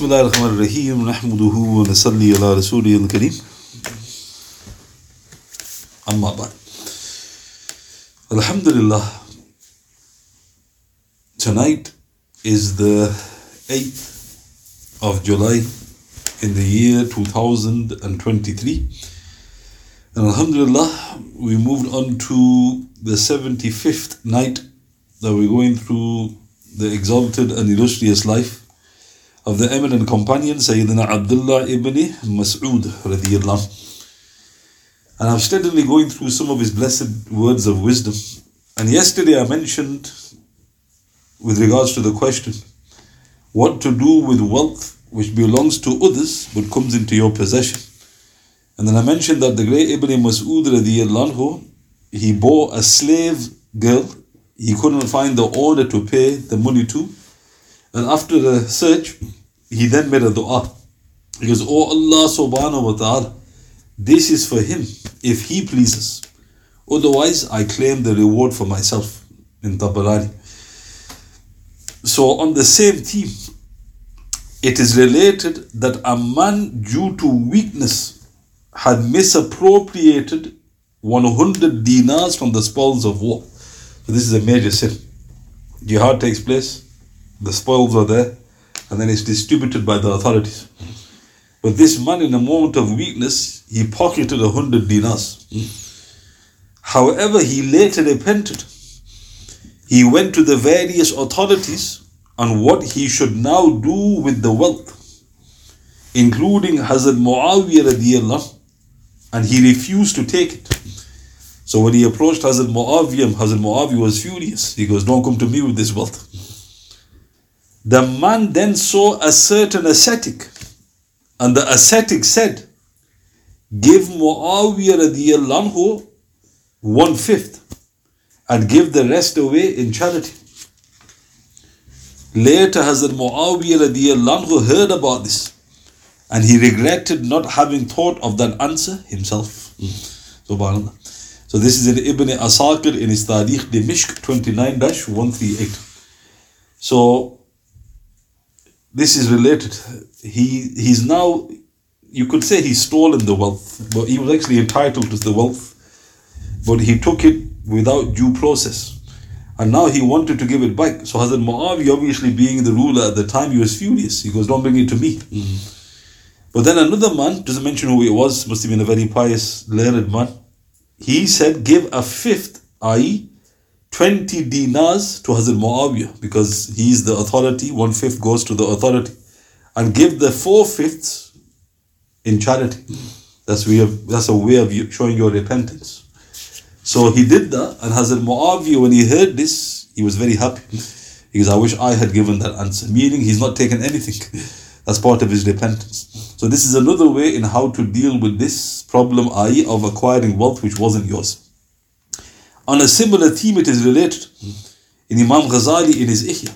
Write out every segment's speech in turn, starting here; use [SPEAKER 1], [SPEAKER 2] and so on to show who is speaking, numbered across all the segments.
[SPEAKER 1] بسم الله الرحمن الرحيم نحمده ونصلي على رسوله الكريم أما بعد Alhamdulillah tonight is the 8th of July in the year 2023 and Alhamdulillah we moved on to the 75th night that we're going through the exalted and illustrious life of the eminent companion Sayyidina Abdullah ibn Mas'ud and I'm steadily going through some of his blessed words of wisdom. And yesterday I mentioned, with regards to the question, what to do with wealth which belongs to others but comes into your possession. And then I mentioned that the great Ibn Mas'ud radiallahu he bought a slave girl. He couldn't find the owner to pay the money to. And after the search, he then made a dua. He goes, Oh Allah subhanahu wa ta'ala, this is for him if he pleases. Otherwise, I claim the reward for myself in Tabarani. So, on the same theme, it is related that a man, due to weakness, had misappropriated 100 dinars from the spoils of war. So, this is a major sin. Jihad takes place, the spoils are there, and then it's distributed by the authorities. But this man, in a moment of weakness, he pocketed a hundred dinars. However, he later repented. He went to the various authorities on what he should now do with the wealth, including Hazrat Muawiyah radiallahu, and he refused to take it. So when he approached Hazrat Muawiyah, Hazrat Muawiyah was furious. He goes, Don't come to me with this wealth. The man then saw a certain ascetic and the ascetic said, Give Muawiyah radiallahu anhu one fifth and give the rest away in charity. Later, Hazrat Muawiyah radiallahu anhu heard about this and he regretted not having thought of that answer himself. Mm. Subhanallah. So, this is in Ibn Asakir in his Tariq Dimishq 29 138. So, this is related. He he's now you could say he's stolen the wealth, but he was actually entitled to the wealth, but he took it without due process. And now he wanted to give it back. So Hazrat Muawiyah, obviously being the ruler at the time, he was furious. He goes, Don't bring it to me. Mm-hmm. But then another man, doesn't mention who it was, must have been a very pious, learned man. He said, Give a fifth, i.e., 20 dinars to Hazrat Muawiyah because he is the authority, one fifth goes to the authority, and give the four fifths in charity. That's, way of, that's a way of showing your repentance. So he did that, and Hazrat Muawiyah, when he heard this, he was very happy. Goes, I wish I had given that answer, meaning he's not taken anything. That's part of his repentance. So this is another way in how to deal with this problem, i.e., of acquiring wealth which wasn't yours. On a similar theme, it is related in Imam Ghazali in his Ihya.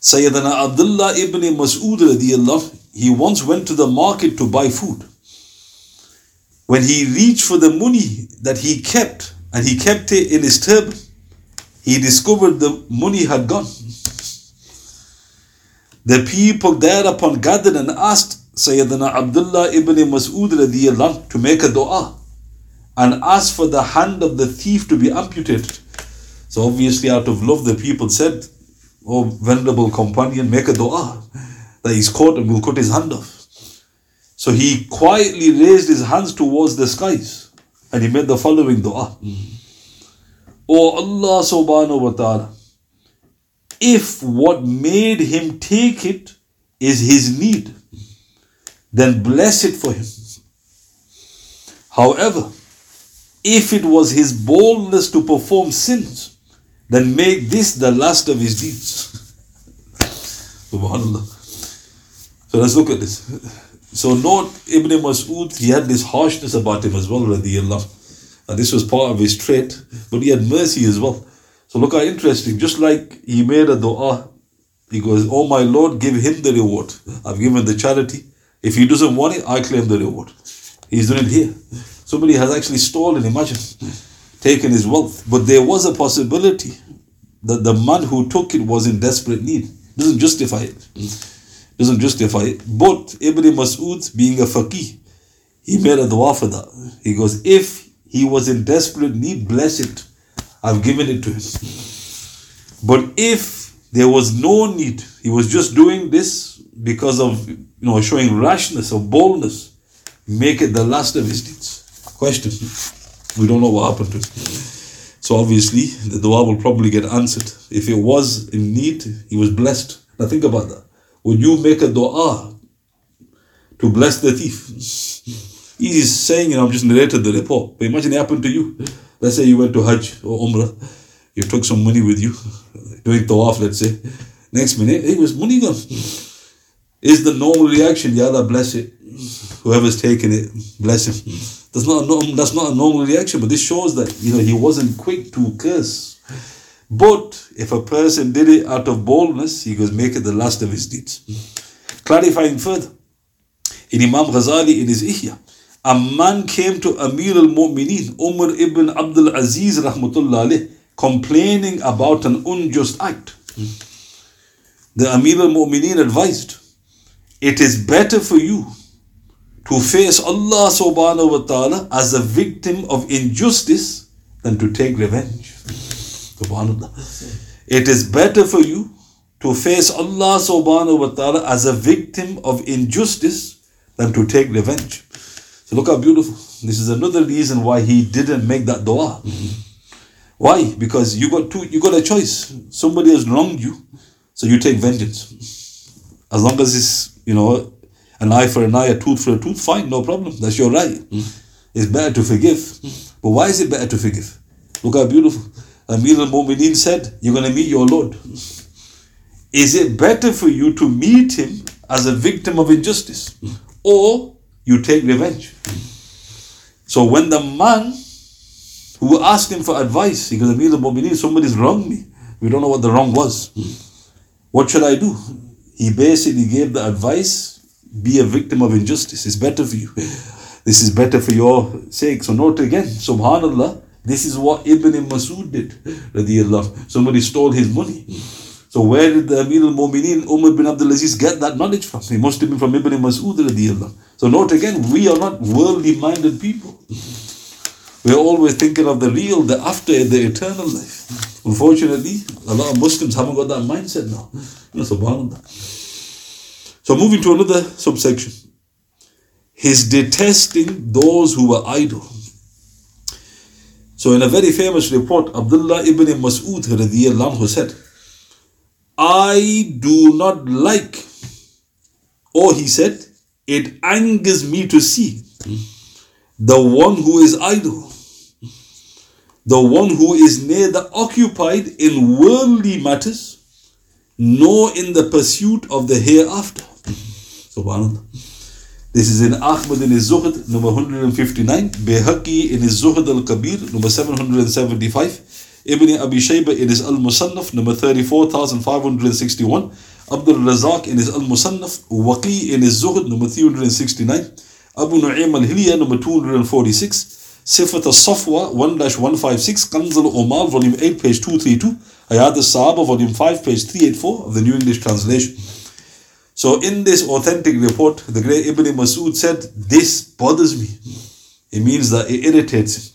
[SPEAKER 1] Sayyidina Abdullah ibn Mas'ud radiallahu, he once went to the market to buy food. When he reached for the money that he kept, and he kept it in his turban, he discovered the money had gone. The people thereupon gathered and asked Sayyidina Abdullah ibn Mas'ud radiallahu to make a dua and asked for the hand of the thief to be amputated. So obviously out of love the people said, Oh venerable companion, make a dua that he's caught and we'll cut his hand off. So he quietly raised his hands towards the skies and he made the following dua. Oh Allah subhanahu wa ta'ala, if what made him take it is his need, then bless it for him. However, if it was his boldness to perform sins, then make this the last of his deeds. Subhanallah. So let's look at this. So note Ibn Mas'ud, he had this harshness about him as well, radiallahu. And this was part of his trait, but he had mercy as well. So look how interesting. Just like he made a dua, he goes, Oh my Lord, give him the reward. I've given the charity. If he doesn't want it, I claim the reward. He's doing it here. Somebody has actually stolen, imagine, taken his wealth. But there was a possibility that the man who took it was in desperate need. Doesn't justify it. doesn't justify it. But Ibn Mas'ud, being a faqih, he made a dua for that. He goes, if he was in desperate need, bless it. I've given it to him. But if there was no need, he was just doing this because of you know showing rashness or boldness, make it the last of his deeds. Question. We don't know what happened to him. So obviously the dua will probably get answered. If it was in need, he was blessed. Now think about that. Would you make a dua to bless the thief? He's saying, you know, I'm just narrated the report. But imagine it happened to you. Let's say you went to Hajj or Umrah, you took some money with you, doing tawaf, let's say. Next minute, it was money gone. Is the normal reaction, Ya Allah bless it. Whoever's taken it, bless him. That's not, a normal, that's not a normal reaction, but this shows that you know he wasn't quick to curse. But if a person did it out of boldness, he goes make it the last of his deeds. Clarifying further, in Imam Ghazali in his Ihya, a man came to Amir al-Mu'mineen, Umar ibn Abdul Aziz rahmatullah complaining about an unjust act. The Amir al-Mu'mineen advised, it is better for you to face Allah subhanahu wa ta'ala as a victim of injustice than to take revenge. Subhanallah. It is better for you to face Allah subhanahu wa ta'ala as a victim of injustice than to take revenge. So look how beautiful. This is another reason why he didn't make that dua. Why? Because you got two you got a choice. Somebody has wronged you, so you take vengeance. As long as it's, you know, an eye for an eye, a tooth for a tooth, fine, no problem. That's your right. Mm. It's better to forgive. Mm. But why is it better to forgive? Look how beautiful. Amir al Mu'mineen said, You're going to meet your Lord. Is it better for you to meet him as a victim of injustice? Or you take revenge? So when the man who asked him for advice, he goes, Amir al Mu'mineen, somebody's wronged me. We don't know what the wrong was. What should I do? He basically gave the advice be a victim of injustice. It's better for you. This is better for your sake. So note again, subhanallah, this is what Ibn Masud did. Somebody stole his money. So where did the Amir al-Mu'mineen Umar bin Abdul Aziz get that knowledge from? He must have been from Ibn Masud radiallahu. So note again, we are not worldly minded people. We're always thinking of the real, the after, the eternal life. Unfortunately, a lot of Muslims haven't got that mindset now. subhanAllah. So moving to another subsection. His detesting those who were idle. So in a very famous report, Abdullah ibn Mas'ud anhu said, I do not like, or he said, it angers me to see the one who is idle, the one who is neither occupied in worldly matters nor in the pursuit of the hereafter. Subhanallah. This is in Ahmad in his Zuhd, number 159, Bayhaqi in his Zuhd al Kabir, number 775, Ibn Abi Shayba in his Al Musannaf, number 34,561, Abdul Razak in his Al Musannaf, Waqi in his Zuhd, number 369, Abu Nu'aym al Hilya, number 246, Sifat al Safwa 1 156, Kanz al Ummal, volume 8, page 232, Hayat al Sahaba, volume 5, page 384 of the New English Translation. So in this authentic report, the great Ibn Masud said, This bothers me. It means that it irritates.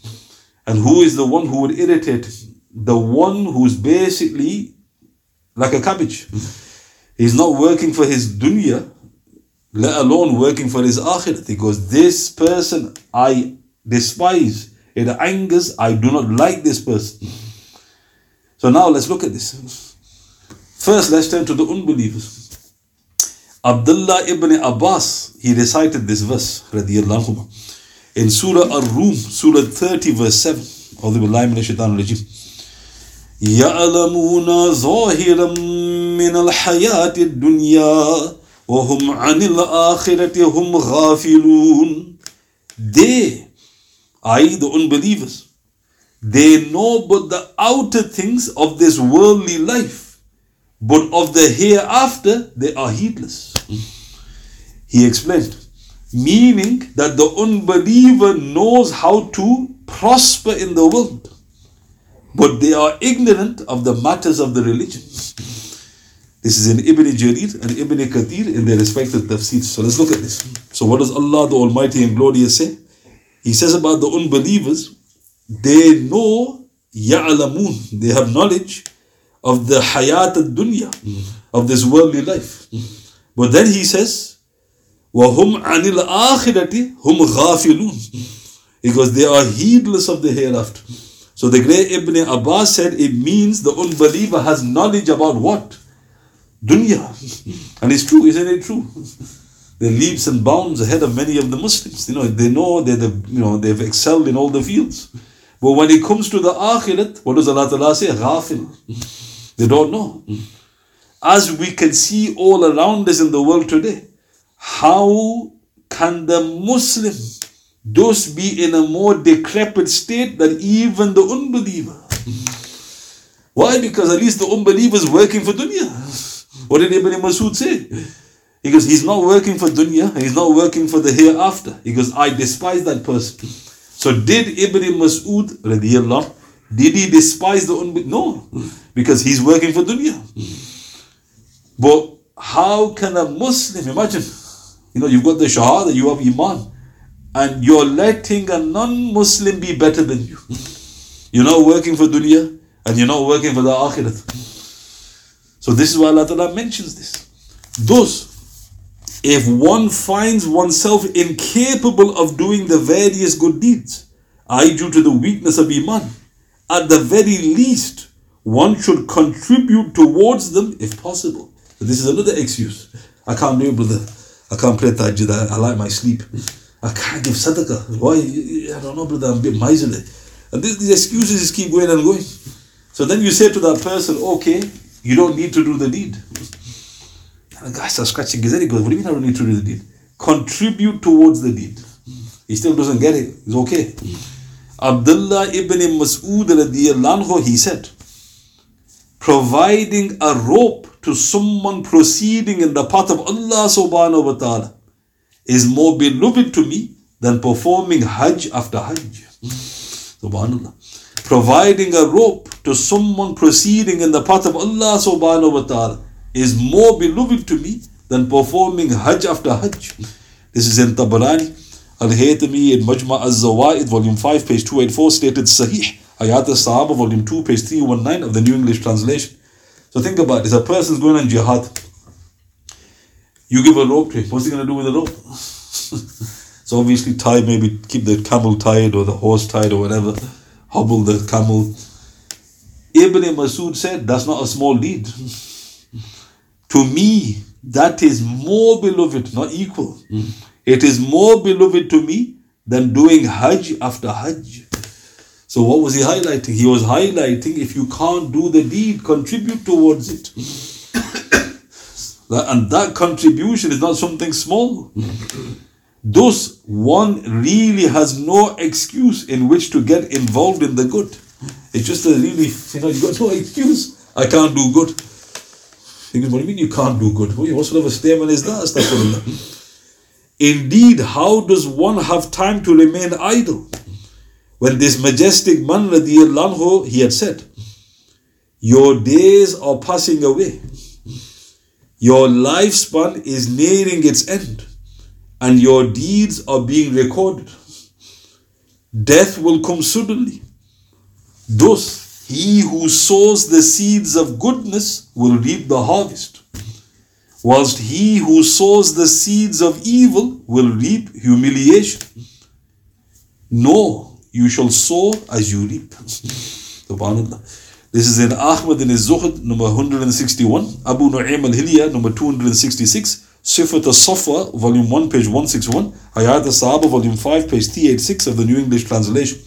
[SPEAKER 1] And who is the one who would irritate? The one who's basically like a cabbage. He's not working for his dunya, let alone working for his akhirat. He goes, This person I despise. It angers. I do not like this person. So now let's look at this. First, let's turn to the unbelievers. Abdullah ibn Abbas, he recited this verse, radiallahu in Surah Ar-Rum, Surah 30, verse 7. أعوذ بالله من الشيطان الرجيم يعلمون ظاهرا من الحياة الدنيا وهم عن الآخرة هم غافلون They, i.e. the unbelievers, they know but the outer things of this worldly life, but of the hereafter they are heedless. He explained, meaning that the unbeliever knows how to prosper in the world, but they are ignorant of the matters of the religion. This is in Ibn Jarir and Ibn Kathir in their respective tafsir. So let's look at this. So what does Allah the Almighty and Glorious say? He says about the unbelievers, they know ya'lamun, they have knowledge of the hayat al-dunya, of this worldly life. But then he says, وَهُمْ عَنِ الْآخِرَةِ هُمْ غَافِلُونَ Because they are heedless of the hereafter. So the great Ibn Abbas said it means the unbeliever has knowledge about what? Dunya. And it's true, isn't it true? They're leaps and bounds ahead of many of the Muslims. You know, they know they're the, you know, they've excelled in all the fields. But when it comes to the akhirat, what does Allah Ta'ala say? Ghafil. They don't know. As we can see all around us in the world today, how can the Muslim thus be in a more decrepit state than even the unbeliever? Why? Because at least the unbeliever is working for dunya. What did Ibn Masud say? He goes, he's not working for dunya, he's not working for the hereafter. He goes, I despise that person. So did Ibn Masud, radiallahu, did he despise the unbeliever? No, because he's working for dunya. But how can a Muslim, imagine, you know, you've got the shahada, you have iman, and you're letting a non-Muslim be better than you. You're not working for dunya, and you're not working for the akhirat. So this is why Allah Ta'ala mentions this. Thus, if one finds oneself incapable of doing the various good deeds, I due to the weakness of Iman, at the very least, one should contribute towards them if possible. This is another excuse. I can't do it, brother. I can't pray tahajjud. I, I like my sleep. I can't give sadaqah. Why? I don't know, brother. I'm a bit miserly. And this, these excuses just keep going and going. So then you say to that person, okay, you don't need to do the deed. And the guy starts scratching his head. He goes, What do you mean I don't need to do the deed? Contribute towards the deed. He still doesn't get it. It's okay. Abdullah ibn Mas'ud radiallahu he said, providing a rope to someone proceeding in the path of Allah subhanahu wa ta'ala is more beloved to me than performing Hajj after Hajj. Subhanallah. Providing a rope to someone proceeding in the path of Allah subhanahu wa ta'ala is more beloved to me than performing Hajj after Hajj. This is in Tabarani. Al-Haytami in Majma al-Zawaid, volume 5, page 284, stated Sahih. Hayat al-Sahaba, volume 2, page 319 of the New English Translation. So think about this. A person's going on jihad. You give a rope to him. What's he going to do with the rope? so obviously tie, maybe keep the camel tied or the horse tied or whatever. Hobble the camel. Ibn Masud said, that's not a small deed. to me, that is more beloved, not equal. Hmm. It is more beloved to me than doing Hajj after Hajj. So what was he highlighting? He was highlighting if you can't do the deed, contribute towards it. and that contribution is not something small. Thus, one really has no excuse in which to get involved in the good. It's just a really, you know, you got no excuse. I can't do good. He goes, what do you mean you can't do good? What sort of a statement is that? Indeed, how does one have time to remain idle? When this majestic man, radiallahu, he had said, Your days are passing away. Your lifespan is nearing its end, and your deeds are being recorded. Death will come suddenly. Thus, he who sows the seeds of goodness will reap the harvest, whilst he who sows the seeds of evil will reap humiliation. No, you shall sow as you reap. Subhanallah. This is in Ahmad in his Zuhd, number 161, Abu Nu'aym al-Hilya, number 266, Sifat al-Safwa, volume 1, page 161, Hayat al-Sahaba, volume 5, page 386 of the New English Translation.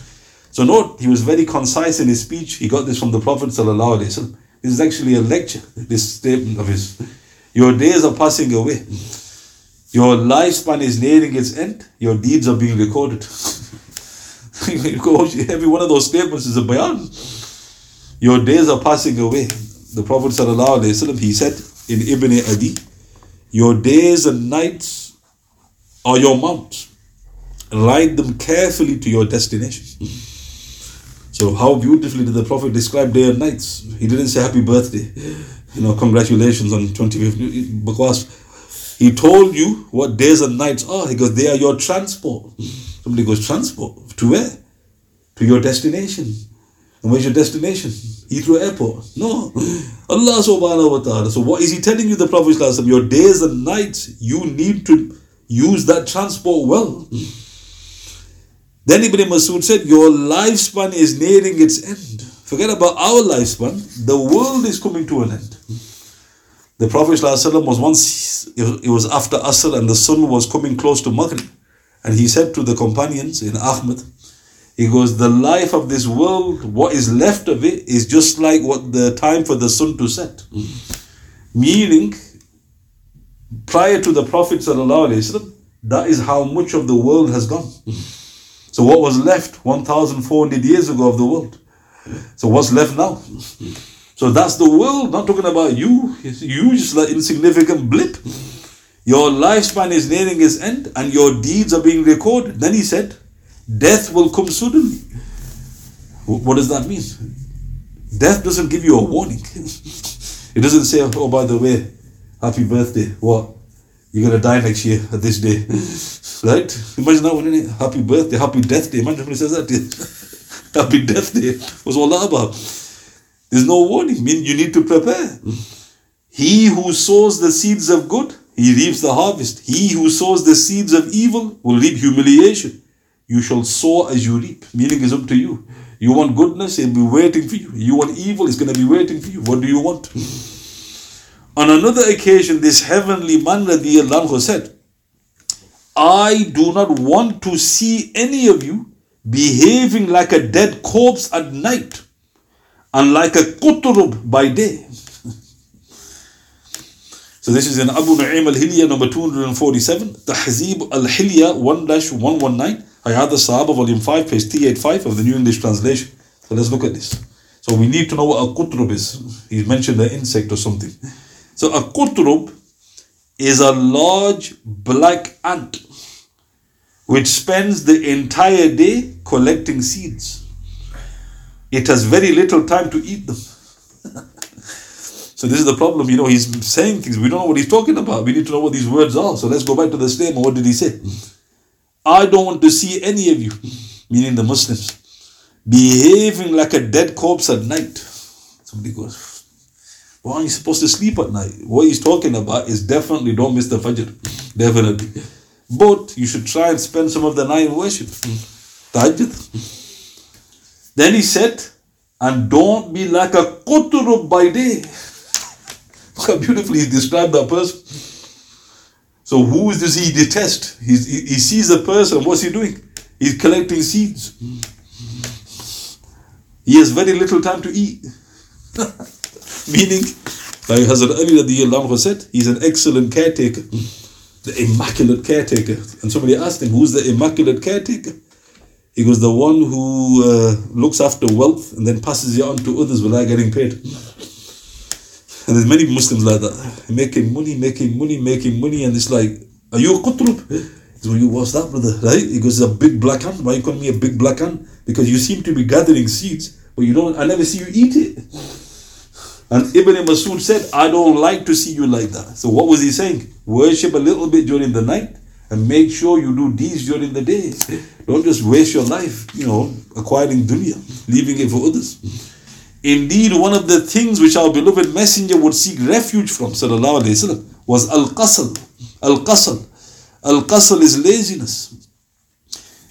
[SPEAKER 1] So note, he was very concise in his speech. He got this from the Prophet. This is actually a lecture, this statement of his. Your days are passing away. Your lifespan is nearing its end. Your deeds are being recorded. Every one of those statements is a bayan. Your days are passing away. The Prophet ﷺ, he said in Ibn Adi, Your days and nights are your mounts. Ride them carefully to your destination. So how beautifully did the Prophet describe day and nights? He didn't say happy birthday. you know, congratulations on 25th. Because he told you what days and nights are. He goes, they are your transport. Somebody goes, transport? To where? To your destination. And where's your destination? Heathrow Airport. No. Allah subhanahu wa ta'ala. So what is he telling you, the Prophet? Your days and nights, you need to use that transport well. Then Ibn Masud said, Your lifespan is nearing its end. Forget about our lifespan. The world is coming to an end. The Prophet was once, it was after Asr and the sun was coming close to Maghrib. And he said to the companions in Ahmed, he goes, The life of this world, what is left of it, is just like what the time for the sun to set. Meaning, prior to the Prophet, that is how much of the world has gone. So, what was left 1,400 years ago of the world? So, what's left now? So, that's the world, not talking about you. You just like insignificant blip. Your lifespan is nearing its end and your deeds are being recorded. Then he said, Death will come suddenly. What does that mean? Death doesn't give you a warning. it doesn't say, oh, by the way, happy birthday. What? You're going to die next year at this day. right? Imagine that one, Happy birthday, happy death day. Imagine somebody says that. happy death day. What's all that about? There's no warning. I mean, you need to prepare. He who sows the seeds of good, he reaps the harvest. He who sows the seeds of evil will reap humiliation. You shall sow as you reap. Meaning is up to you. You want goodness, it'll be waiting for you. You want evil, it's going to be waiting for you. What do you want? On another occasion, this heavenly man radiallahu said, I do not want to see any of you behaving like a dead corpse at night and like a kuturub by day. So this is in Abu Nu'aym al-Hilya number 247, Tahzib al-Hilya 1-119, Hayat al-Sahaba volume 5, page 385 of the New English Translation. So let's look at this. So we need to know what a kutrub is. He mentioned an insect or something. So a kutrub is a large black ant which spends the entire day collecting seeds. It has very little time to eat them. so this is the problem, you know, he's saying things, we don't know what he's talking about. We need to know what these words are. So let's go back to the statement. What did he say? I don't want to see any of you, meaning the Muslims, behaving like a dead corpse at night. Somebody goes, why are you supposed to sleep at night? What he's talking about is definitely don't miss the Fajr. Definitely. But you should try and spend some of the night in worship. Tahajjud. Then he said, and don't be like a kuturub by day. How beautifully he described that person. So who does he detest? He, he sees a person, what's he doing? He's collecting seeds. He has very little time to eat. Meaning, like Hazrat Ali radiallahu said, he's an excellent caretaker, the immaculate caretaker. And somebody asked him, who's the immaculate caretaker? He was the one who uh, looks after wealth and then passes it on to others without getting paid. And there's many Muslims like that, making money, making money, making money, and it's like, are you a qutrub? So you, what's that, brother? Right? He goes, a big black hand. Why you call me a big black hand? Because you seem to be gathering seeds, but you don't. I never see you eat it. And Ibn Masud said, I don't like to see you like that. So what was he saying? Worship a little bit during the night and make sure you do deeds during the day. Don't just waste your life, you know, acquiring dunya, leaving it for others. Indeed, one of the things which our beloved messenger would seek refuge from sallallahu wasallam was al-qasal. Al-qasal. Al-qasal is laziness.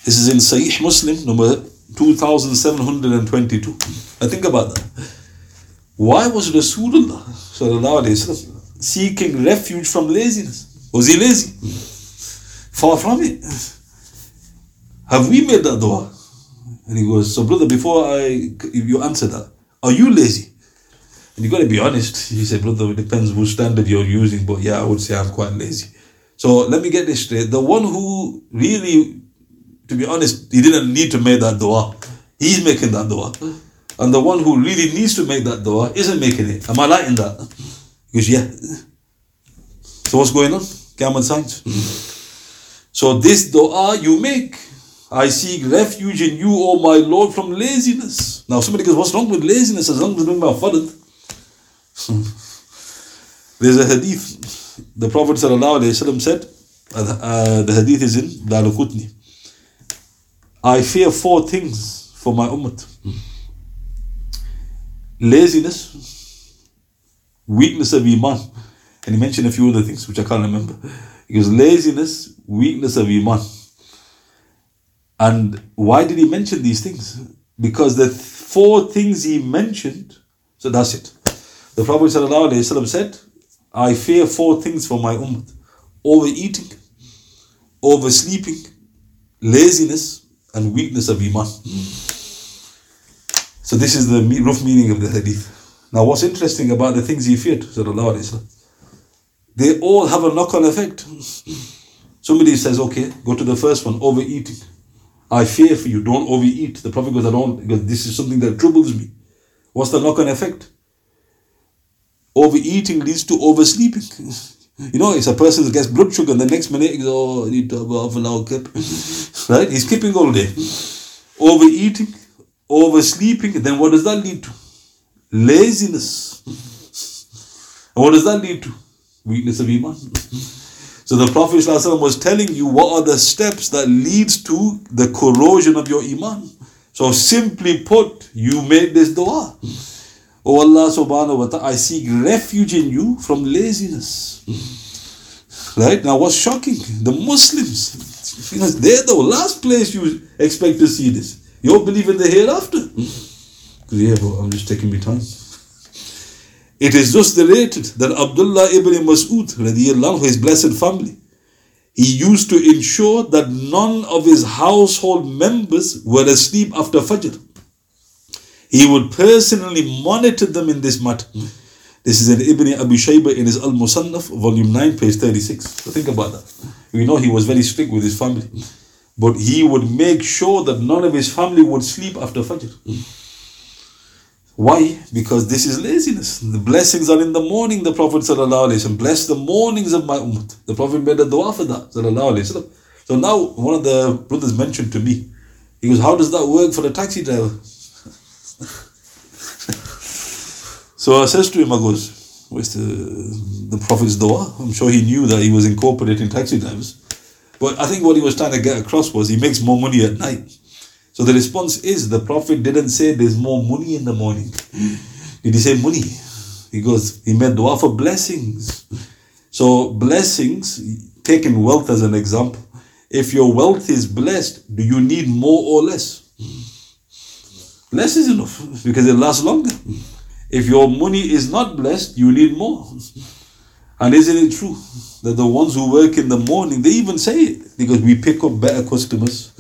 [SPEAKER 1] This is in Sahih Muslim number 2722. I think about that. Why was Rasulullah sallallahu alayhi wasallam seeking refuge from laziness? Was he lazy? Far from it. Have we made that dua? And he goes, so brother, before I you answer that, are you lazy? And you got to be honest. He said, Brother, it depends which standard you're using, but yeah, I would say I'm quite lazy. So, let me get this straight. The one who really, to be honest, he didn't need to make that dua, he's making that dua. And the one who really needs to make that dua isn't making it. Am I right in that? He goes, yeah. So what's going on? Camel signs. So this dua you make, I seek refuge in you, O my Lord, from laziness. Now somebody goes, what's wrong with laziness as long as my farad? There's a hadith. The Prophet said, uh, uh, the hadith is in Daraqutni. I fear four things for my ummah laziness, weakness of Iman. And he mentioned a few other things which I can't remember. He goes, laziness, weakness of Iman. And why did he mention these things? Because the four things he mentioned, so that's it. The Prophet ﷺ said, I fear four things for my ummah overeating, oversleeping, laziness, and weakness of Iman. So, this is the rough meaning of the hadith. Now, what's interesting about the things he feared, they all have a knock on effect. Somebody says, okay, go to the first one, overeating. I fear for you, don't overeat. The Prophet goes, I don't, because this is something that troubles me. What's the knock on effect? Overeating leads to oversleeping. You know, if a person that gets blood sugar, and the next minute he goes, Oh, I need to have half an hour kip. right? He's keeping all day. Overeating, oversleeping, then what does that lead to? Laziness. And what does that lead to? Weakness of Iman. So the Prophet ﷺ was telling you what are the steps that leads to the corrosion of your Iman. So simply put, you made this dua. Oh Allah subhanahu wa ta'ala, I seek refuge in you from laziness. Right? Now what's shocking? The Muslims, because they're the last place you expect to see this. You don't believe in the hereafter. Because yeah, but I'm just taking my time. It is just related that Abdullah ibn Mas'ud, radiyallahu his blessed family, he used to ensure that none of his household members were asleep after Fajr. He would personally monitor them in this matter. This is in Ibn Abi Shayba in his Al Musannaf, volume 9, page 36. So think about that. We know he was very strict with his family. But he would make sure that none of his family would sleep after Fajr. Why? Because this is laziness. The blessings are in the morning, the Prophet ﷺ. Bless the mornings of my ummah. The Prophet made a dua for that. So now one of the brothers mentioned to me, he goes, How does that work for a taxi driver? so I says to him, I goes, Where's the, the Prophet's dua? I'm sure he knew that he was incorporating taxi drivers. But I think what he was trying to get across was he makes more money at night. So the response is the Prophet didn't say there's more money in the morning. Did he say money? He goes, he made dua for blessings. So blessings, taking wealth as an example. If your wealth is blessed, do you need more or less? Less is enough because it lasts longer. If your money is not blessed, you need more. And isn't it true that the ones who work in the morning, they even say it because we pick up better customers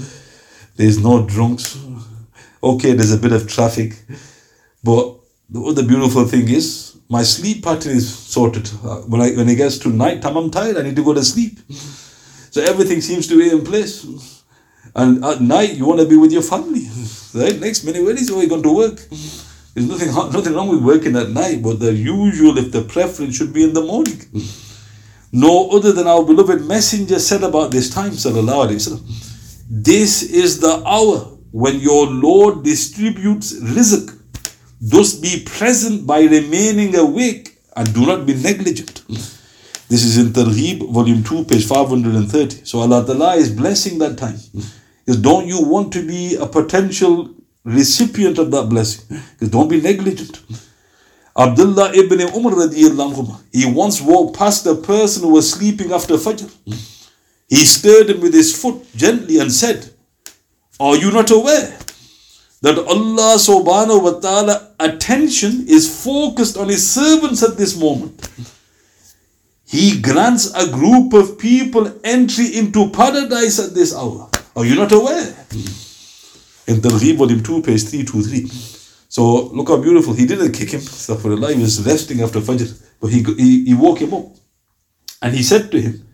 [SPEAKER 1] there's no drunks. Okay, there's a bit of traffic. But the other beautiful thing is, my sleep pattern is sorted. Uh, when, I, when it gets to night time, I'm tired. I need to go to sleep. So everything seems to be in place. And at night, you want to be with your family. Right? Next minute, where is you going to work? There's nothing, nothing wrong with working at night, but the usual, if the preference, should be in the morning. No other than our beloved messenger said about this time, sallallahu alayhi wasallam. This is the hour when your Lord distributes rizq. Thus be present by remaining awake and do not be negligent. This is in Targhib, volume 2, page 530. So Allah Ta'ala is blessing that time. Because don't you want to be a potential recipient of that blessing? Because don't be negligent. Abdullah ibn Umar radiallahu he once walked past a person who was sleeping after Fajr. He stirred him with his foot gently and said, Are you not aware that Allah subhanahu wa ta'ala attention is focused on his servants at this moment? He grants a group of people entry into paradise at this hour. Are you not aware? In Targhib volume 2, page 323. So look how beautiful. He didn't kick him. He was resting after Fajr. But he, he, he woke him up. And he said to him,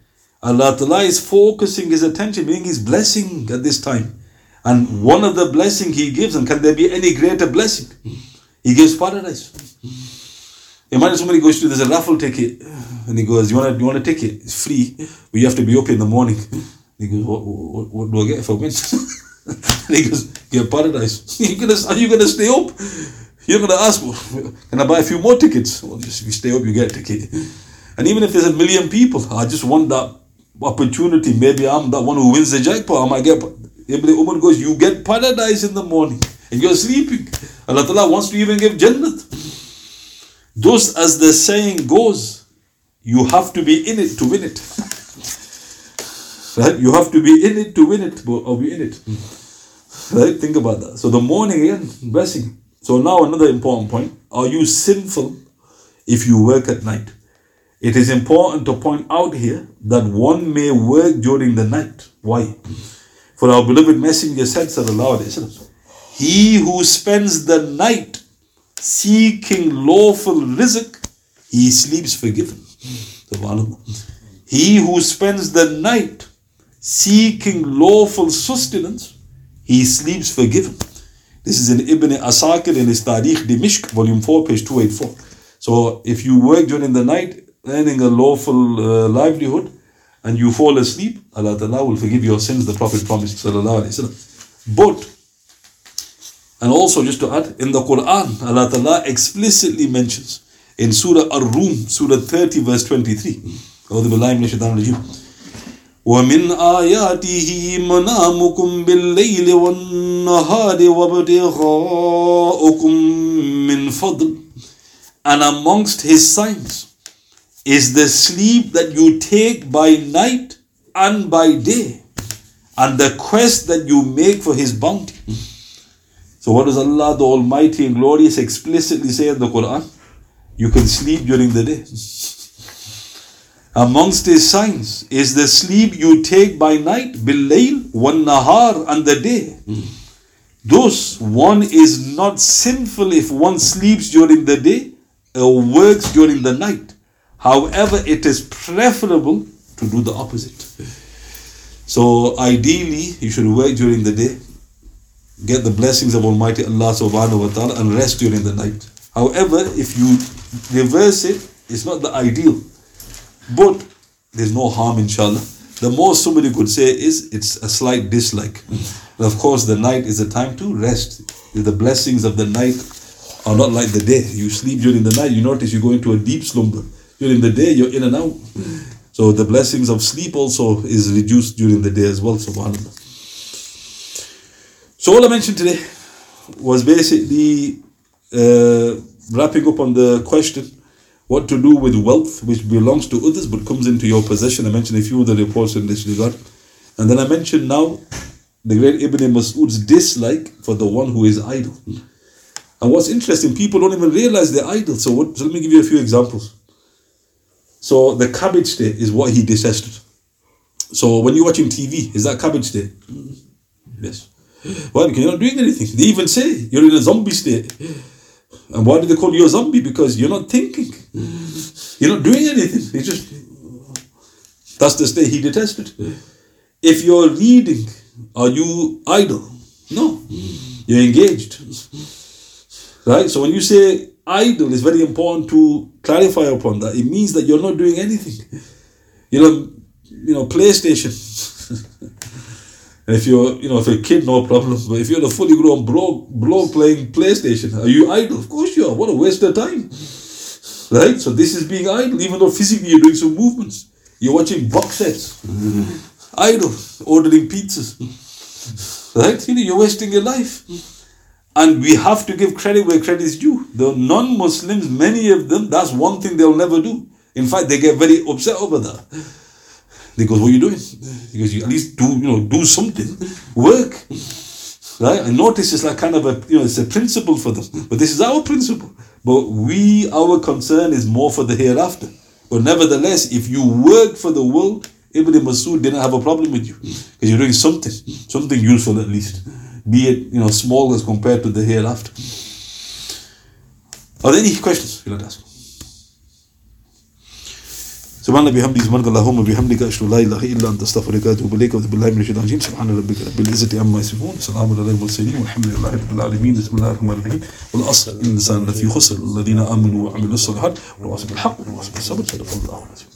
[SPEAKER 1] Allah Ta'ala is focusing his attention, meaning his blessing at this time. And one of the blessing he gives, and can there be any greater blessing? He gives paradise. Imagine somebody goes to there's a raffle ticket and he goes, You wanna you wanna take it? It's free, but you have to be up in the morning. He goes, What, what, what do I get if I win? and he goes, Get paradise. you gonna are you gonna stay up? You're gonna ask, Can I buy a few more tickets? Well, just if you stay up, you get a ticket. And even if there's a million people, I just want that opportunity. Maybe I'm the one who wins the jackpot. I might get. Ibn Umar goes, You get paradise in the morning and you're sleeping. Allah Ta'ala wants to even give Jannat. Thus, as the saying goes, you have to be in it to win it. right? You have to be in it to win it, or be in it. Right? Think about that. So the morning again, blessing. So now another important point. Are you sinful if you work at night? It is important to point out here that one may work during the night. Why? For our beloved Messenger said, Sallallahu Alaihi Wasallam, He who spends the night seeking lawful rizq, he sleeps forgiven. He who spends the night seeking lawful sustenance, he sleeps forgiven. This is in Ibn Asakir in his Tariq Dimishq, volume 4, page 284. So if you work during the night, earning a lawful uh, livelihood, and you fall asleep, Allah Ta'ala will forgive your sins, the Prophet promised. Sallallahu Alaihi Wasallam. But, and also just to add, in the Quran, Allah Ta'ala explicitly mentions in Surah Ar-Rum, Surah 30, verse 23. أعوذ بالله من الشيطان الرجيم ومن آياته منامكم بالليل والنهار وابتغاؤكم من فضل And amongst his signs is the sleep that you take by night and by day, and the quest that you make for His bounty. So, what does Allah the Almighty and Glorious explicitly say in the Quran? You can sleep during the day. Amongst His signs is the sleep you take by night, billayl, wan nahar, and the day. Thus, one is not sinful if one sleeps during the day or works during the night. However, it is preferable to do the opposite. So ideally, you should work during the day, get the blessings of Almighty Allah subhanahu wa ta'ala and rest during the night. However, if you reverse it, it's not the ideal. But there's no harm inshallah. The most somebody could say is it's a slight dislike. And of course the night is a time to rest. The blessings of the night are not like the day. You sleep during the night, you notice you go into a deep slumber. During the day, you're in and out. So the blessings of sleep also is reduced during the day as well, subhanAllah. So all I mentioned today was basically uh, wrapping up on the question what to do with wealth which belongs to others but comes into your possession. I mentioned a few of the reports in this regard. And then I mentioned now the great Ibn Mas'ud's dislike for the one who is idle. And what's interesting, people don't even realize they're idle. So, what, so let me give you a few examples. So the cabbage day is what he detested. So when you're watching TV, is that cabbage day? Yes. Why? Because you're not doing anything. They even say you're in a zombie state. And why do they call you a zombie? Because you're not thinking. You're not doing anything. It's just that's the state he detested. If you're reading, are you idle? No. You're engaged. Right? So when you say idle, is very important to clarify upon that. It means that you're not doing anything. You know, you know, PlayStation. and if you're, you know, if you're a kid, no problem. But if you're a fully grown bro, bro playing PlayStation, are you idle? Of course you are. What a waste of time. Right? So this is being idle, even though physically you're doing some movements. You're watching box sets. idle, ordering pizzas. Right? You know, you're wasting your life. And we have to give credit where credit is due. The non Muslims, many of them, that's one thing they'll never do. In fact, they get very upset over that. They go, What are you doing? Because you at least do, you know, do something. Work. Right? I notice it's like kind of a, you know, it's a principle for them. But this is our principle. But we, our concern is more for the hereafter. But nevertheless, if you work for the world, Ibn Masud didn't have a problem with you. Because you're doing something, something useful at least be it you know small as compared to the hereafter. Are there any questions? You'd like to ask? سبحان الله بحمده سبحانك اللهم وبحمدك اشهد لا اله الا انت استغفرك واتوب اليك واتوب بالله من الشيطان الرجيم سبحان ربك رب العزه عما يصفون سلام على المرسلين والحمد لله رب العالمين بسم الله الرحمن الرحيم والاصل الانسان لفي خسر الذين امنوا وعملوا الصالحات وتواصوا بالحق وتواصوا بالصبر صدق الله العظيم